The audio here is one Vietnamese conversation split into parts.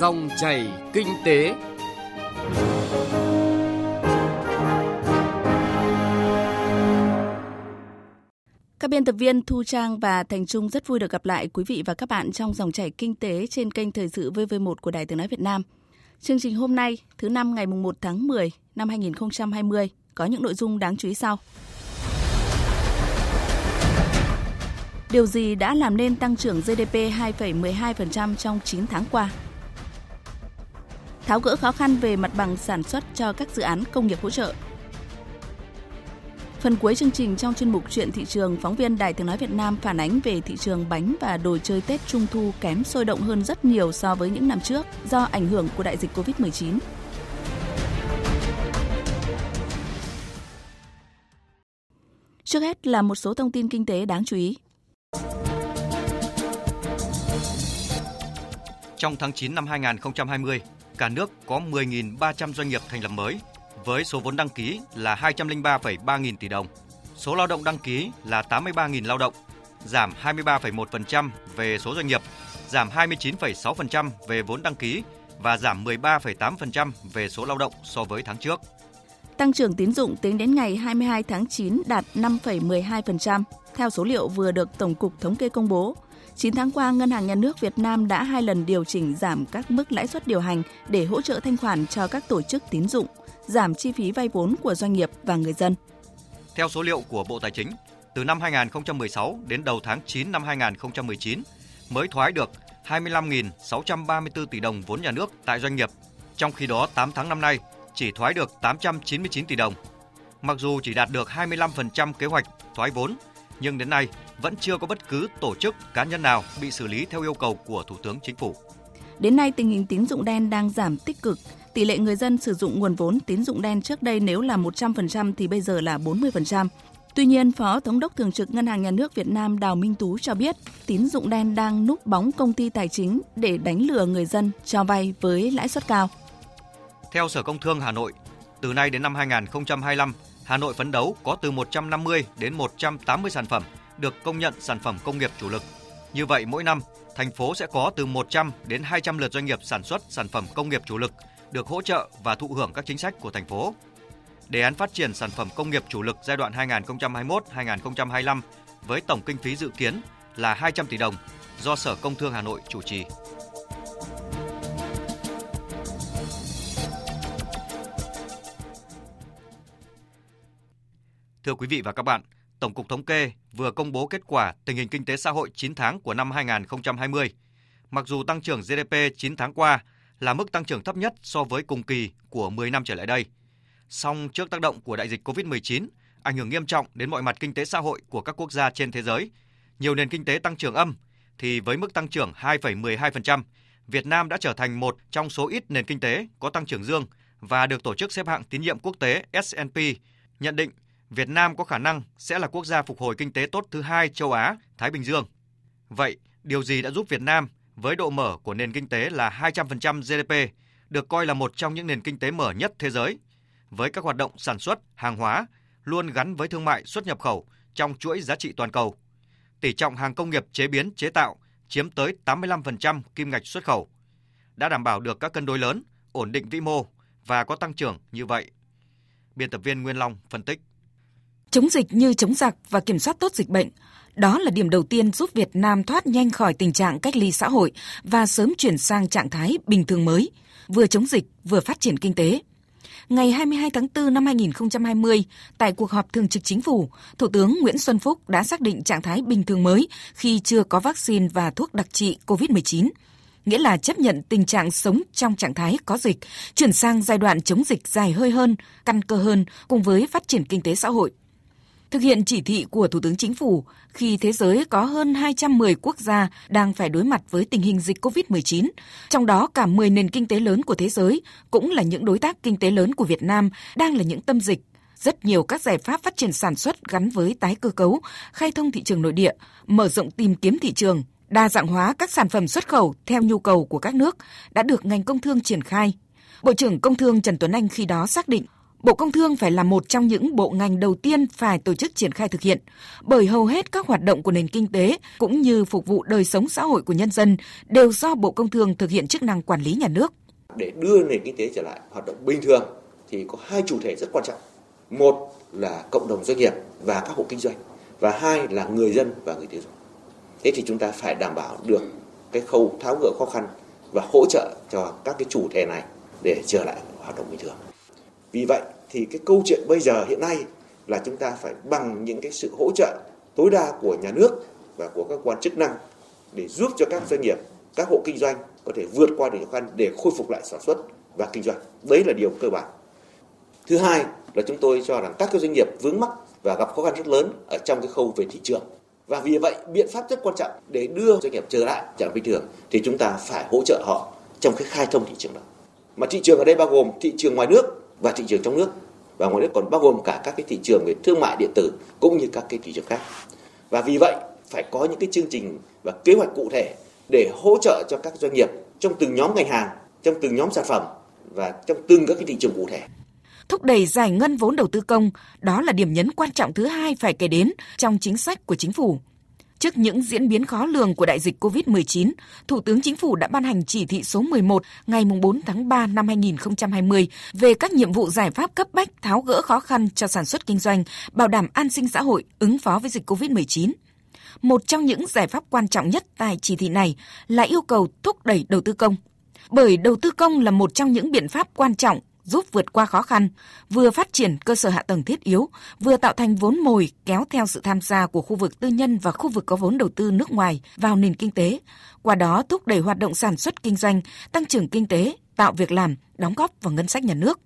Dòng chảy kinh tế. Các biên tập viên Thu Trang và Thành Trung rất vui được gặp lại quý vị và các bạn trong dòng chảy kinh tế trên kênh Thời sự VV1 của Đài Tiếng Nói Việt Nam. Chương trình hôm nay, thứ năm ngày 1 tháng 10 năm 2020, có những nội dung đáng chú ý sau. Điều gì đã làm nên tăng trưởng GDP 2,12% trong 9 tháng qua? Tháo gỡ khó khăn về mặt bằng sản xuất cho các dự án công nghiệp hỗ trợ. Phần cuối chương trình trong chuyên mục Chuyện thị trường, phóng viên Đài Tiếng Nói Việt Nam phản ánh về thị trường bánh và đồ chơi Tết Trung Thu kém sôi động hơn rất nhiều so với những năm trước do ảnh hưởng của đại dịch Covid-19. Trước hết là một số thông tin kinh tế đáng chú ý. Trong tháng 9 năm 2020, cả nước có 10.300 doanh nghiệp thành lập mới với số vốn đăng ký là 203,3 nghìn tỷ đồng. Số lao động đăng ký là 83.000 lao động, giảm 23,1% về số doanh nghiệp, giảm 29,6% về vốn đăng ký và giảm 13,8% về số lao động so với tháng trước. Tăng trưởng tín dụng tính đến ngày 22 tháng 9 đạt 5,12%, theo số liệu vừa được Tổng cục Thống kê công bố. 9 tháng qua, Ngân hàng Nhà nước Việt Nam đã hai lần điều chỉnh giảm các mức lãi suất điều hành để hỗ trợ thanh khoản cho các tổ chức tín dụng, giảm chi phí vay vốn của doanh nghiệp và người dân. Theo số liệu của Bộ Tài chính, từ năm 2016 đến đầu tháng 9 năm 2019 mới thoái được 25.634 tỷ đồng vốn nhà nước tại doanh nghiệp. Trong khi đó, 8 tháng năm nay chỉ thoái được 899 tỷ đồng. Mặc dù chỉ đạt được 25% kế hoạch thoái vốn, nhưng đến nay vẫn chưa có bất cứ tổ chức cá nhân nào bị xử lý theo yêu cầu của Thủ tướng Chính phủ. Đến nay tình hình tín dụng đen đang giảm tích cực. Tỷ lệ người dân sử dụng nguồn vốn tín dụng đen trước đây nếu là 100% thì bây giờ là 40%. Tuy nhiên, Phó Thống đốc Thường trực Ngân hàng Nhà nước Việt Nam Đào Minh Tú cho biết, tín dụng đen đang núp bóng công ty tài chính để đánh lừa người dân cho vay với lãi suất cao. Theo Sở Công Thương Hà Nội, từ nay đến năm 2025, Hà Nội phấn đấu có từ 150 đến 180 sản phẩm được công nhận sản phẩm công nghiệp chủ lực. Như vậy mỗi năm, thành phố sẽ có từ 100 đến 200 lượt doanh nghiệp sản xuất sản phẩm công nghiệp chủ lực được hỗ trợ và thụ hưởng các chính sách của thành phố. Đề án phát triển sản phẩm công nghiệp chủ lực giai đoạn 2021-2025 với tổng kinh phí dự kiến là 200 tỷ đồng do Sở Công Thương Hà Nội chủ trì. Thưa quý vị và các bạn, Tổng cục Thống kê vừa công bố kết quả tình hình kinh tế xã hội 9 tháng của năm 2020. Mặc dù tăng trưởng GDP 9 tháng qua là mức tăng trưởng thấp nhất so với cùng kỳ của 10 năm trở lại đây. Song trước tác động của đại dịch COVID-19, ảnh hưởng nghiêm trọng đến mọi mặt kinh tế xã hội của các quốc gia trên thế giới, nhiều nền kinh tế tăng trưởng âm, thì với mức tăng trưởng 2,12%, Việt Nam đã trở thành một trong số ít nền kinh tế có tăng trưởng dương và được tổ chức xếp hạng tín nhiệm quốc tế S&P nhận định Việt Nam có khả năng sẽ là quốc gia phục hồi kinh tế tốt thứ hai châu Á, Thái Bình Dương. Vậy, điều gì đã giúp Việt Nam với độ mở của nền kinh tế là 200% GDP, được coi là một trong những nền kinh tế mở nhất thế giới, với các hoạt động sản xuất, hàng hóa luôn gắn với thương mại xuất nhập khẩu trong chuỗi giá trị toàn cầu. Tỷ trọng hàng công nghiệp chế biến chế tạo chiếm tới 85% kim ngạch xuất khẩu, đã đảm bảo được các cân đối lớn, ổn định vĩ mô và có tăng trưởng như vậy. Biên tập viên Nguyên Long phân tích. Chống dịch như chống giặc và kiểm soát tốt dịch bệnh, đó là điểm đầu tiên giúp Việt Nam thoát nhanh khỏi tình trạng cách ly xã hội và sớm chuyển sang trạng thái bình thường mới, vừa chống dịch vừa phát triển kinh tế. Ngày 22 tháng 4 năm 2020, tại cuộc họp thường trực chính phủ, Thủ tướng Nguyễn Xuân Phúc đã xác định trạng thái bình thường mới khi chưa có vaccine và thuốc đặc trị COVID-19 nghĩa là chấp nhận tình trạng sống trong trạng thái có dịch, chuyển sang giai đoạn chống dịch dài hơi hơn, căn cơ hơn cùng với phát triển kinh tế xã hội. Thực hiện chỉ thị của Thủ tướng Chính phủ, khi thế giới có hơn 210 quốc gia đang phải đối mặt với tình hình dịch COVID-19, trong đó cả 10 nền kinh tế lớn của thế giới cũng là những đối tác kinh tế lớn của Việt Nam đang là những tâm dịch rất nhiều các giải pháp phát triển sản xuất gắn với tái cơ cấu, khai thông thị trường nội địa, mở rộng tìm kiếm thị trường, đa dạng hóa các sản phẩm xuất khẩu theo nhu cầu của các nước đã được ngành công thương triển khai. Bộ trưởng Công Thương Trần Tuấn Anh khi đó xác định Bộ Công Thương phải là một trong những bộ ngành đầu tiên phải tổ chức triển khai thực hiện, bởi hầu hết các hoạt động của nền kinh tế cũng như phục vụ đời sống xã hội của nhân dân đều do Bộ Công Thương thực hiện chức năng quản lý nhà nước. Để đưa nền kinh tế trở lại hoạt động bình thường thì có hai chủ thể rất quan trọng. Một là cộng đồng doanh nghiệp và các hộ kinh doanh và hai là người dân và người tiêu dùng. Thế thì chúng ta phải đảm bảo được cái khâu tháo gỡ khó khăn và hỗ trợ cho các cái chủ thể này để trở lại hoạt động bình thường. Vì vậy thì cái câu chuyện bây giờ hiện nay là chúng ta phải bằng những cái sự hỗ trợ tối đa của nhà nước và của các quan chức năng để giúp cho các doanh nghiệp, các hộ kinh doanh có thể vượt qua được khó khăn để khôi phục lại sản xuất và kinh doanh. Đấy là điều cơ bản. Thứ hai là chúng tôi cho rằng các cái doanh nghiệp vướng mắc và gặp khó khăn rất lớn ở trong cái khâu về thị trường. Và vì vậy biện pháp rất quan trọng để đưa doanh nghiệp trở lại trạng bình thường thì chúng ta phải hỗ trợ họ trong cái khai thông thị trường đó. Mà thị trường ở đây bao gồm thị trường ngoài nước và thị trường trong nước và ngoài nước còn bao gồm cả các cái thị trường về thương mại điện tử cũng như các cái thị trường khác. Và vì vậy phải có những cái chương trình và kế hoạch cụ thể để hỗ trợ cho các doanh nghiệp trong từng nhóm ngành hàng, trong từng nhóm sản phẩm và trong từng các cái thị trường cụ thể thúc đẩy giải ngân vốn đầu tư công, đó là điểm nhấn quan trọng thứ hai phải kể đến trong chính sách của chính phủ. Trước những diễn biến khó lường của đại dịch COVID-19, Thủ tướng Chính phủ đã ban hành chỉ thị số 11 ngày 4 tháng 3 năm 2020 về các nhiệm vụ giải pháp cấp bách tháo gỡ khó khăn cho sản xuất kinh doanh, bảo đảm an sinh xã hội, ứng phó với dịch COVID-19. Một trong những giải pháp quan trọng nhất tại chỉ thị này là yêu cầu thúc đẩy đầu tư công. Bởi đầu tư công là một trong những biện pháp quan trọng giúp vượt qua khó khăn, vừa phát triển cơ sở hạ tầng thiết yếu, vừa tạo thành vốn mồi kéo theo sự tham gia của khu vực tư nhân và khu vực có vốn đầu tư nước ngoài vào nền kinh tế, qua đó thúc đẩy hoạt động sản xuất kinh doanh, tăng trưởng kinh tế, tạo việc làm, đóng góp vào ngân sách nhà nước.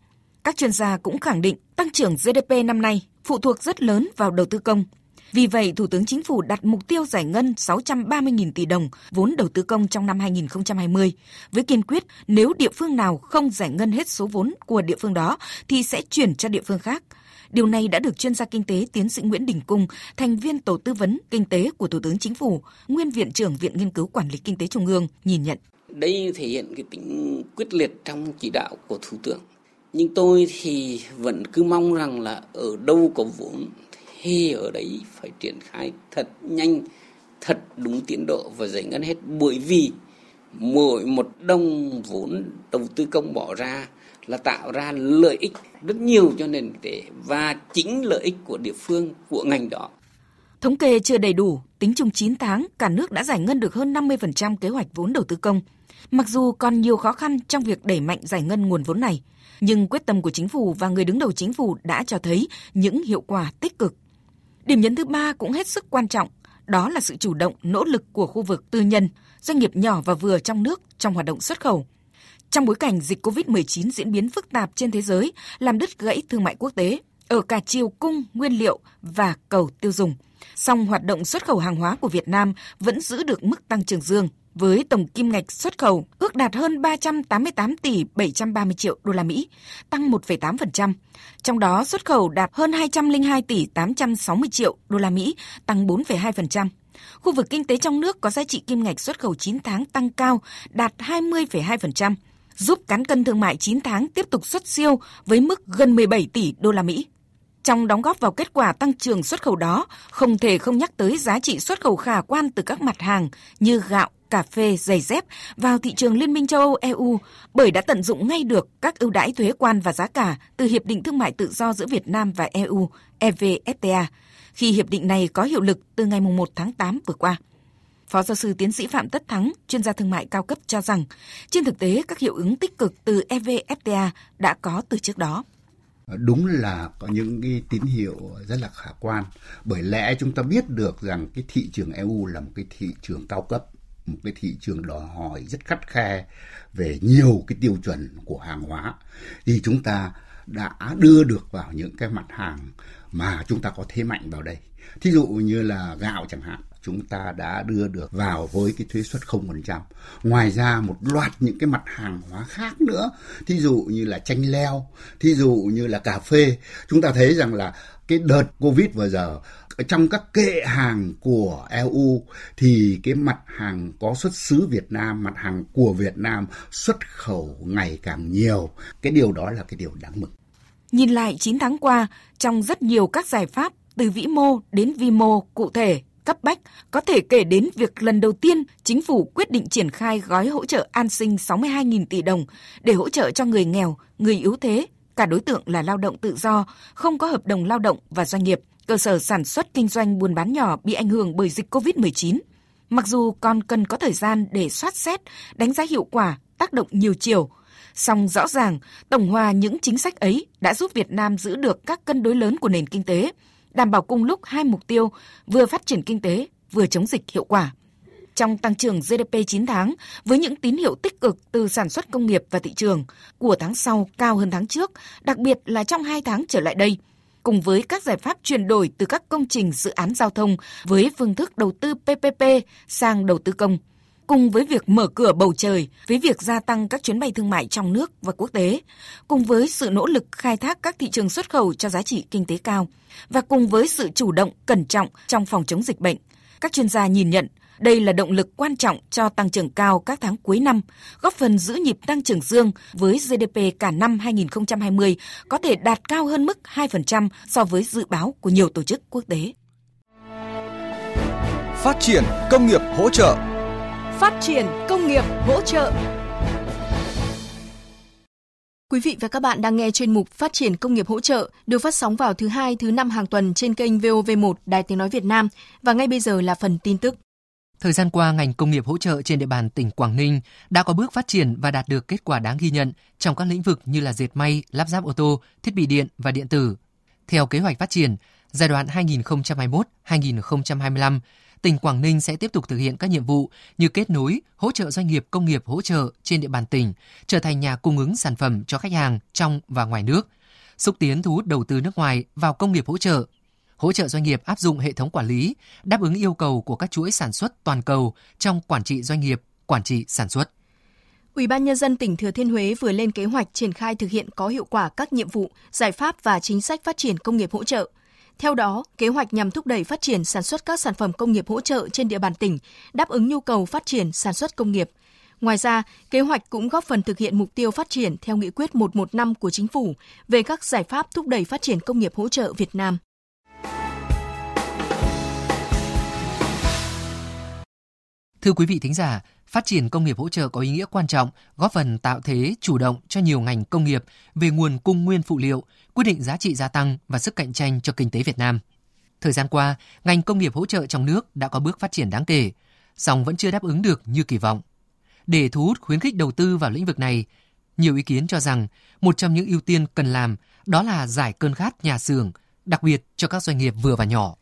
Các chuyên gia cũng khẳng định tăng trưởng GDP năm nay phụ thuộc rất lớn vào đầu tư công, vì vậy, Thủ tướng Chính phủ đặt mục tiêu giải ngân 630.000 tỷ đồng vốn đầu tư công trong năm 2020, với kiên quyết nếu địa phương nào không giải ngân hết số vốn của địa phương đó thì sẽ chuyển cho địa phương khác. Điều này đã được chuyên gia kinh tế tiến sĩ Nguyễn Đình Cung, thành viên tổ tư vấn kinh tế của Thủ tướng Chính phủ, nguyên viện trưởng Viện Nghiên cứu Quản lý Kinh tế Trung ương nhìn nhận. Đây thể hiện cái tính quyết liệt trong chỉ đạo của Thủ tướng. Nhưng tôi thì vẫn cứ mong rằng là ở đâu có vốn thì ở đấy phải triển khai thật nhanh thật đúng tiến độ và giải ngân hết bởi vì mỗi một đồng vốn đầu tư công bỏ ra là tạo ra lợi ích rất nhiều cho nền kinh tế và chính lợi ích của địa phương của ngành đó. Thống kê chưa đầy đủ, tính chung 9 tháng, cả nước đã giải ngân được hơn 50% kế hoạch vốn đầu tư công. Mặc dù còn nhiều khó khăn trong việc đẩy mạnh giải ngân nguồn vốn này, nhưng quyết tâm của chính phủ và người đứng đầu chính phủ đã cho thấy những hiệu quả tích cực Điểm nhấn thứ ba cũng hết sức quan trọng, đó là sự chủ động, nỗ lực của khu vực tư nhân, doanh nghiệp nhỏ và vừa trong nước trong hoạt động xuất khẩu. Trong bối cảnh dịch COVID-19 diễn biến phức tạp trên thế giới, làm đứt gãy thương mại quốc tế, ở cả chiều cung, nguyên liệu và cầu tiêu dùng. Song hoạt động xuất khẩu hàng hóa của Việt Nam vẫn giữ được mức tăng trưởng dương với tổng kim ngạch xuất khẩu ước đạt hơn 388 tỷ 730 triệu đô la Mỹ, tăng 1,8%. Trong đó xuất khẩu đạt hơn 202 tỷ 860 triệu đô la Mỹ, tăng 4,2%. Khu vực kinh tế trong nước có giá trị kim ngạch xuất khẩu 9 tháng tăng cao, đạt 20,2%, giúp cán cân thương mại 9 tháng tiếp tục xuất siêu với mức gần 17 tỷ đô la Mỹ. Trong đóng góp vào kết quả tăng trưởng xuất khẩu đó, không thể không nhắc tới giá trị xuất khẩu khả quan từ các mặt hàng như gạo, cà phê, giày dép vào thị trường Liên minh châu Âu EU bởi đã tận dụng ngay được các ưu đãi thuế quan và giá cả từ Hiệp định Thương mại Tự do giữa Việt Nam và EU EVFTA khi hiệp định này có hiệu lực từ ngày 1 tháng 8 vừa qua. Phó giáo sư tiến sĩ Phạm Tất Thắng, chuyên gia thương mại cao cấp cho rằng, trên thực tế các hiệu ứng tích cực từ EVFTA đã có từ trước đó đúng là có những cái tín hiệu rất là khả quan. Bởi lẽ chúng ta biết được rằng cái thị trường EU là một cái thị trường cao cấp một cái thị trường đòi hỏi rất khắt khe về nhiều cái tiêu chuẩn của hàng hóa. Thì chúng ta đã đưa được vào những cái mặt hàng mà chúng ta có thế mạnh vào đây. Thí dụ như là gạo chẳng hạn, chúng ta đã đưa được vào với cái thuế suất 0%. Ngoài ra một loạt những cái mặt hàng hóa khác nữa, thí dụ như là chanh leo, thí dụ như là cà phê, chúng ta thấy rằng là cái đợt Covid vừa giờ trong các kệ hàng của EU thì cái mặt hàng có xuất xứ Việt Nam, mặt hàng của Việt Nam xuất khẩu ngày càng nhiều. Cái điều đó là cái điều đáng mừng. Nhìn lại 9 tháng qua, trong rất nhiều các giải pháp từ vĩ mô đến vi mô cụ thể, cấp bách, có thể kể đến việc lần đầu tiên chính phủ quyết định triển khai gói hỗ trợ an sinh 62.000 tỷ đồng để hỗ trợ cho người nghèo, người yếu thế, cả đối tượng là lao động tự do, không có hợp đồng lao động và doanh nghiệp, cơ sở sản xuất kinh doanh buôn bán nhỏ bị ảnh hưởng bởi dịch COVID-19. Mặc dù còn cần có thời gian để soát xét, đánh giá hiệu quả, tác động nhiều chiều, song rõ ràng tổng hòa những chính sách ấy đã giúp Việt Nam giữ được các cân đối lớn của nền kinh tế, đảm bảo cùng lúc hai mục tiêu vừa phát triển kinh tế, vừa chống dịch hiệu quả. Trong tăng trưởng GDP 9 tháng, với những tín hiệu tích cực từ sản xuất công nghiệp và thị trường của tháng sau cao hơn tháng trước, đặc biệt là trong 2 tháng trở lại đây, cùng với các giải pháp chuyển đổi từ các công trình dự án giao thông với phương thức đầu tư PPP sang đầu tư công, cùng với việc mở cửa bầu trời, với việc gia tăng các chuyến bay thương mại trong nước và quốc tế, cùng với sự nỗ lực khai thác các thị trường xuất khẩu cho giá trị kinh tế cao và cùng với sự chủ động cẩn trọng trong phòng chống dịch bệnh, các chuyên gia nhìn nhận đây là động lực quan trọng cho tăng trưởng cao các tháng cuối năm, góp phần giữ nhịp tăng trưởng dương với GDP cả năm 2020 có thể đạt cao hơn mức 2% so với dự báo của nhiều tổ chức quốc tế. Phát triển công nghiệp hỗ trợ Phát triển công nghiệp hỗ trợ Quý vị và các bạn đang nghe chuyên mục Phát triển công nghiệp hỗ trợ được phát sóng vào thứ hai, thứ năm hàng tuần trên kênh VOV1 Đài Tiếng Nói Việt Nam. Và ngay bây giờ là phần tin tức. Thời gian qua, ngành công nghiệp hỗ trợ trên địa bàn tỉnh Quảng Ninh đã có bước phát triển và đạt được kết quả đáng ghi nhận trong các lĩnh vực như là dệt may, lắp ráp ô tô, thiết bị điện và điện tử. Theo kế hoạch phát triển, giai đoạn 2021-2025, tỉnh Quảng Ninh sẽ tiếp tục thực hiện các nhiệm vụ như kết nối, hỗ trợ doanh nghiệp công nghiệp hỗ trợ trên địa bàn tỉnh, trở thành nhà cung ứng sản phẩm cho khách hàng trong và ngoài nước, xúc tiến thu hút đầu tư nước ngoài vào công nghiệp hỗ trợ, hỗ trợ doanh nghiệp áp dụng hệ thống quản lý, đáp ứng yêu cầu của các chuỗi sản xuất toàn cầu trong quản trị doanh nghiệp, quản trị sản xuất. Ủy ban nhân dân tỉnh Thừa Thiên Huế vừa lên kế hoạch triển khai thực hiện có hiệu quả các nhiệm vụ, giải pháp và chính sách phát triển công nghiệp hỗ trợ. Theo đó, kế hoạch nhằm thúc đẩy phát triển sản xuất các sản phẩm công nghiệp hỗ trợ trên địa bàn tỉnh, đáp ứng nhu cầu phát triển sản xuất công nghiệp. Ngoài ra, kế hoạch cũng góp phần thực hiện mục tiêu phát triển theo nghị quyết 115 của chính phủ về các giải pháp thúc đẩy phát triển công nghiệp hỗ trợ Việt Nam. Thưa quý vị thính giả, phát triển công nghiệp hỗ trợ có ý nghĩa quan trọng, góp phần tạo thế chủ động cho nhiều ngành công nghiệp về nguồn cung nguyên phụ liệu, quyết định giá trị gia tăng và sức cạnh tranh cho kinh tế Việt Nam. Thời gian qua, ngành công nghiệp hỗ trợ trong nước đã có bước phát triển đáng kể, song vẫn chưa đáp ứng được như kỳ vọng. Để thu hút khuyến khích đầu tư vào lĩnh vực này, nhiều ý kiến cho rằng một trong những ưu tiên cần làm đó là giải cơn khát nhà xưởng, đặc biệt cho các doanh nghiệp vừa và nhỏ.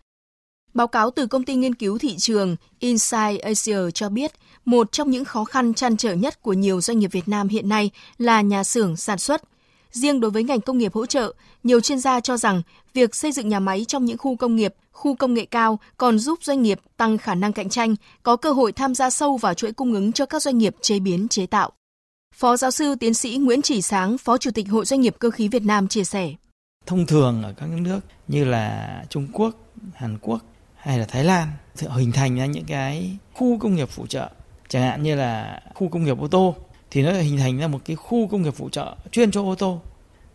Báo cáo từ công ty nghiên cứu thị trường Insight Asia cho biết, một trong những khó khăn chăn trở nhất của nhiều doanh nghiệp Việt Nam hiện nay là nhà xưởng sản xuất. Riêng đối với ngành công nghiệp hỗ trợ, nhiều chuyên gia cho rằng việc xây dựng nhà máy trong những khu công nghiệp, khu công nghệ cao còn giúp doanh nghiệp tăng khả năng cạnh tranh, có cơ hội tham gia sâu vào chuỗi cung ứng cho các doanh nghiệp chế biến chế tạo. Phó giáo sư tiến sĩ Nguyễn Chỉ Sáng, Phó Chủ tịch Hội Doanh nghiệp Cơ khí Việt Nam chia sẻ. Thông thường ở các nước như là Trung Quốc, Hàn Quốc hay là Thái Lan hình thành ra những cái khu công nghiệp phụ trợ chẳng hạn như là khu công nghiệp ô tô thì nó hình thành ra một cái khu công nghiệp phụ trợ chuyên cho ô tô.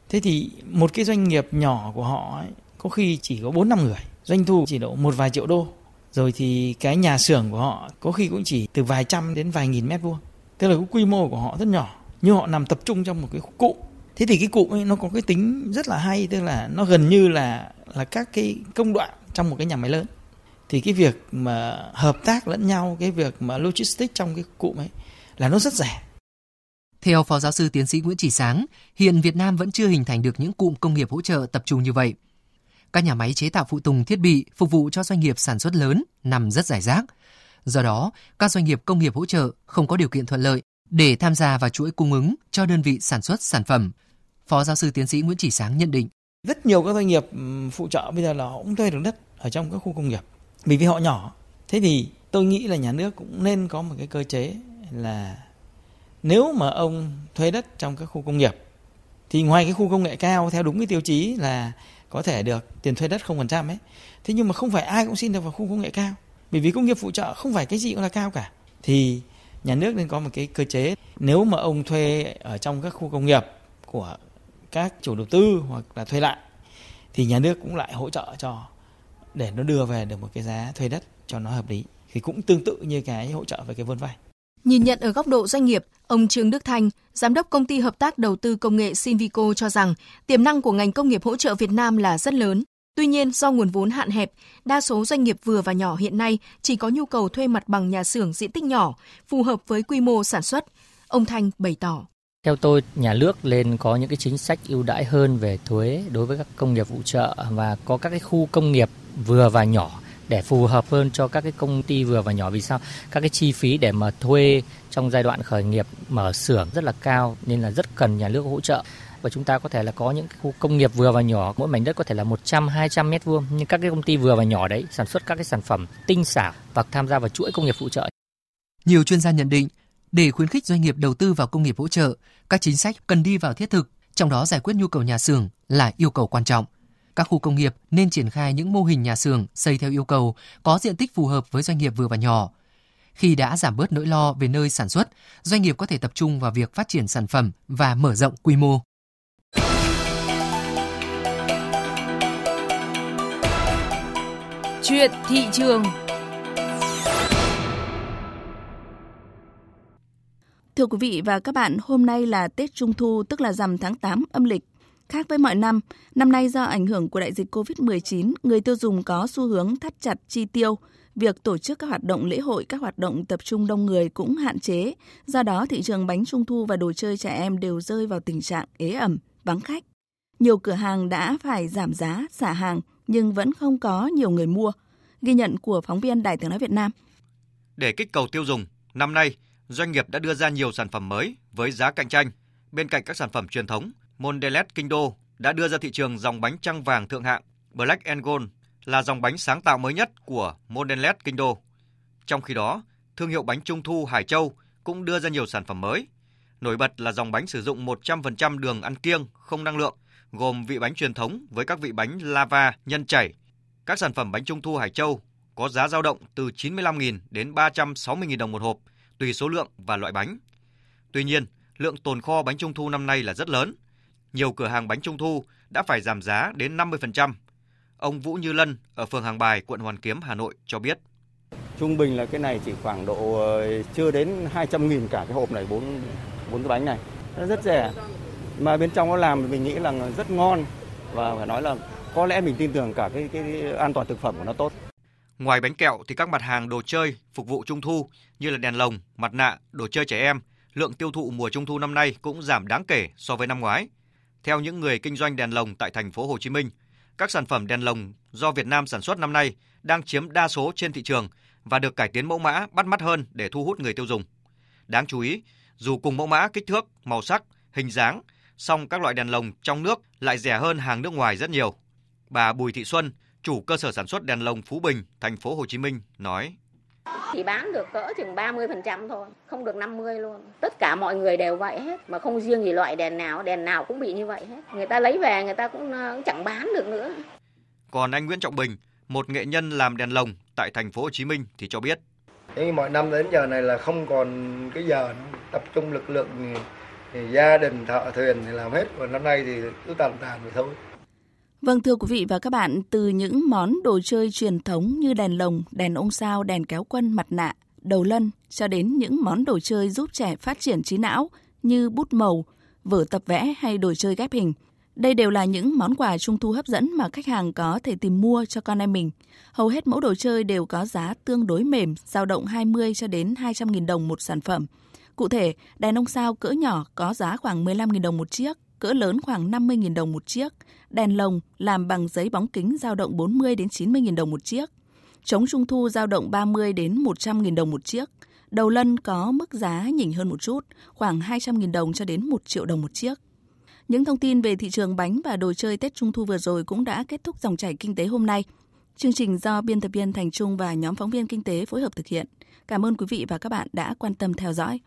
Thế thì một cái doanh nghiệp nhỏ của họ ấy, có khi chỉ có bốn năm người doanh thu chỉ độ một vài triệu đô. Rồi thì cái nhà xưởng của họ có khi cũng chỉ từ vài trăm đến vài nghìn mét vuông. Tức là cái quy mô của họ rất nhỏ nhưng họ nằm tập trung trong một cái cụm. Thế thì cái cụm ấy nó có cái tính rất là hay tức là nó gần như là là các cái công đoạn trong một cái nhà máy lớn thì cái việc mà hợp tác lẫn nhau cái việc mà logistics trong cái cụm ấy là nó rất rẻ theo Phó Giáo sư Tiến sĩ Nguyễn Chỉ Sáng, hiện Việt Nam vẫn chưa hình thành được những cụm công nghiệp hỗ trợ tập trung như vậy. Các nhà máy chế tạo phụ tùng thiết bị phục vụ cho doanh nghiệp sản xuất lớn nằm rất rải rác. Do đó, các doanh nghiệp công nghiệp hỗ trợ không có điều kiện thuận lợi để tham gia vào chuỗi cung ứng cho đơn vị sản xuất sản phẩm. Phó giáo sư tiến sĩ Nguyễn Chỉ Sáng nhận định. Rất nhiều các doanh nghiệp phụ trợ bây giờ là cũng thuê được đất ở trong các khu công nghiệp vì vì họ nhỏ, thế thì tôi nghĩ là nhà nước cũng nên có một cái cơ chế là nếu mà ông thuê đất trong các khu công nghiệp, thì ngoài cái khu công nghệ cao theo đúng cái tiêu chí là có thể được tiền thuê đất không phần trăm ấy, thế nhưng mà không phải ai cũng xin được vào khu công nghệ cao. Bởi vì công nghiệp phụ trợ không phải cái gì cũng là cao cả. Thì nhà nước nên có một cái cơ chế, nếu mà ông thuê ở trong các khu công nghiệp của các chủ đầu tư hoặc là thuê lại, thì nhà nước cũng lại hỗ trợ cho để nó đưa về được một cái giá thuê đất cho nó hợp lý thì cũng tương tự như cái hỗ trợ về cái vốn vay. Nhìn nhận ở góc độ doanh nghiệp, ông Trương Đức Thanh, giám đốc công ty hợp tác đầu tư công nghệ Sinvico cho rằng tiềm năng của ngành công nghiệp hỗ trợ Việt Nam là rất lớn. Tuy nhiên, do nguồn vốn hạn hẹp, đa số doanh nghiệp vừa và nhỏ hiện nay chỉ có nhu cầu thuê mặt bằng nhà xưởng diện tích nhỏ, phù hợp với quy mô sản xuất. Ông Thanh bày tỏ. Theo tôi, nhà nước nên có những cái chính sách ưu đãi hơn về thuế đối với các công nghiệp phụ trợ và có các cái khu công nghiệp vừa và nhỏ để phù hợp hơn cho các cái công ty vừa và nhỏ. Vì sao? Các cái chi phí để mà thuê trong giai đoạn khởi nghiệp mở xưởng rất là cao nên là rất cần nhà nước hỗ trợ. Và chúng ta có thể là có những khu công nghiệp vừa và nhỏ mỗi mảnh đất có thể là 100 200 mét vuông. Nhưng các cái công ty vừa và nhỏ đấy sản xuất các cái sản phẩm tinh xảo và tham gia vào chuỗi công nghiệp phụ trợ. Nhiều chuyên gia nhận định để khuyến khích doanh nghiệp đầu tư vào công nghiệp hỗ trợ, các chính sách cần đi vào thiết thực, trong đó giải quyết nhu cầu nhà xưởng là yêu cầu quan trọng. Các khu công nghiệp nên triển khai những mô hình nhà xưởng xây theo yêu cầu, có diện tích phù hợp với doanh nghiệp vừa và nhỏ. Khi đã giảm bớt nỗi lo về nơi sản xuất, doanh nghiệp có thể tập trung vào việc phát triển sản phẩm và mở rộng quy mô. Chuyện thị trường Thưa quý vị và các bạn, hôm nay là Tết Trung Thu tức là rằm tháng 8 âm lịch. Khác với mọi năm, năm nay do ảnh hưởng của đại dịch COVID-19, người tiêu dùng có xu hướng thắt chặt chi tiêu. Việc tổ chức các hoạt động lễ hội, các hoạt động tập trung đông người cũng hạn chế. Do đó, thị trường bánh trung thu và đồ chơi trẻ em đều rơi vào tình trạng ế ẩm, vắng khách. Nhiều cửa hàng đã phải giảm giá, xả hàng, nhưng vẫn không có nhiều người mua. Ghi nhận của phóng viên Đài tiếng nói Việt Nam. Để kích cầu tiêu dùng, năm nay, doanh nghiệp đã đưa ra nhiều sản phẩm mới với giá cạnh tranh. Bên cạnh các sản phẩm truyền thống, Mondelez Kinh Đô đã đưa ra thị trường dòng bánh trăng vàng thượng hạng Black and Gold là dòng bánh sáng tạo mới nhất của Mondelez Kinh Đô. Trong khi đó, thương hiệu bánh trung thu Hải Châu cũng đưa ra nhiều sản phẩm mới. Nổi bật là dòng bánh sử dụng 100% đường ăn kiêng, không năng lượng, gồm vị bánh truyền thống với các vị bánh lava nhân chảy. Các sản phẩm bánh trung thu Hải Châu có giá dao động từ 95.000 đến 360.000 đồng một hộp, tùy số lượng và loại bánh. Tuy nhiên, lượng tồn kho bánh trung thu năm nay là rất lớn. Nhiều cửa hàng bánh trung thu đã phải giảm giá đến 50%. Ông Vũ Như Lân ở phường Hàng Bài, quận Hoàn Kiếm, Hà Nội cho biết. Trung bình là cái này chỉ khoảng độ ờ, chưa đến 200 nghìn cả cái hộp này, bốn bốn cái bánh này. Nó rất rẻ. Mà bên trong nó làm mình nghĩ là rất ngon và phải nói là có lẽ mình tin tưởng cả cái, cái an toàn thực phẩm của nó tốt. Ngoài bánh kẹo thì các mặt hàng đồ chơi phục vụ trung thu như là đèn lồng, mặt nạ, đồ chơi trẻ em, lượng tiêu thụ mùa trung thu năm nay cũng giảm đáng kể so với năm ngoái. Theo những người kinh doanh đèn lồng tại thành phố Hồ Chí Minh, các sản phẩm đèn lồng do Việt Nam sản xuất năm nay đang chiếm đa số trên thị trường và được cải tiến mẫu mã bắt mắt hơn để thu hút người tiêu dùng. Đáng chú ý, dù cùng mẫu mã, kích thước, màu sắc, hình dáng, song các loại đèn lồng trong nước lại rẻ hơn hàng nước ngoài rất nhiều. Bà Bùi Thị Xuân, chủ cơ sở sản xuất đèn lồng Phú Bình, thành phố Hồ Chí Minh nói: Chỉ bán được cỡ chừng 30% thôi, không được 50 luôn. Tất cả mọi người đều vậy hết, mà không riêng gì loại đèn nào, đèn nào cũng bị như vậy hết. Người ta lấy về người ta cũng, ờ, cũng chẳng bán được nữa. Còn anh Nguyễn Trọng Bình, một nghệ nhân làm đèn lồng tại thành phố Hồ Chí Minh thì cho biết: Nhưng mọi năm đến giờ này là không còn cái giờ tập trung lực lượng thì, gia đình thợ thuyền thì làm hết và năm nay thì cứ tàn tàn vậy thôi. Vâng thưa quý vị và các bạn, từ những món đồ chơi truyền thống như đèn lồng, đèn ông sao, đèn kéo quân, mặt nạ, đầu lân cho đến những món đồ chơi giúp trẻ phát triển trí não như bút màu, vở tập vẽ hay đồ chơi ghép hình. Đây đều là những món quà trung thu hấp dẫn mà khách hàng có thể tìm mua cho con em mình. Hầu hết mẫu đồ chơi đều có giá tương đối mềm, dao động 20 cho đến 200 000 đồng một sản phẩm. Cụ thể, đèn ông sao cỡ nhỏ có giá khoảng 15 000 đồng một chiếc, cỡ lớn khoảng 50.000 đồng một chiếc. Đèn lồng làm bằng giấy bóng kính dao động 40 đến 90.000 đồng một chiếc. Trống trung thu dao động 30 đến 100.000 đồng một chiếc. Đầu lân có mức giá nhỉnh hơn một chút, khoảng 200.000 đồng cho đến 1 triệu đồng một chiếc. Những thông tin về thị trường bánh và đồ chơi Tết Trung thu vừa rồi cũng đã kết thúc dòng chảy kinh tế hôm nay. Chương trình do biên tập viên Thành Trung và nhóm phóng viên kinh tế phối hợp thực hiện. Cảm ơn quý vị và các bạn đã quan tâm theo dõi.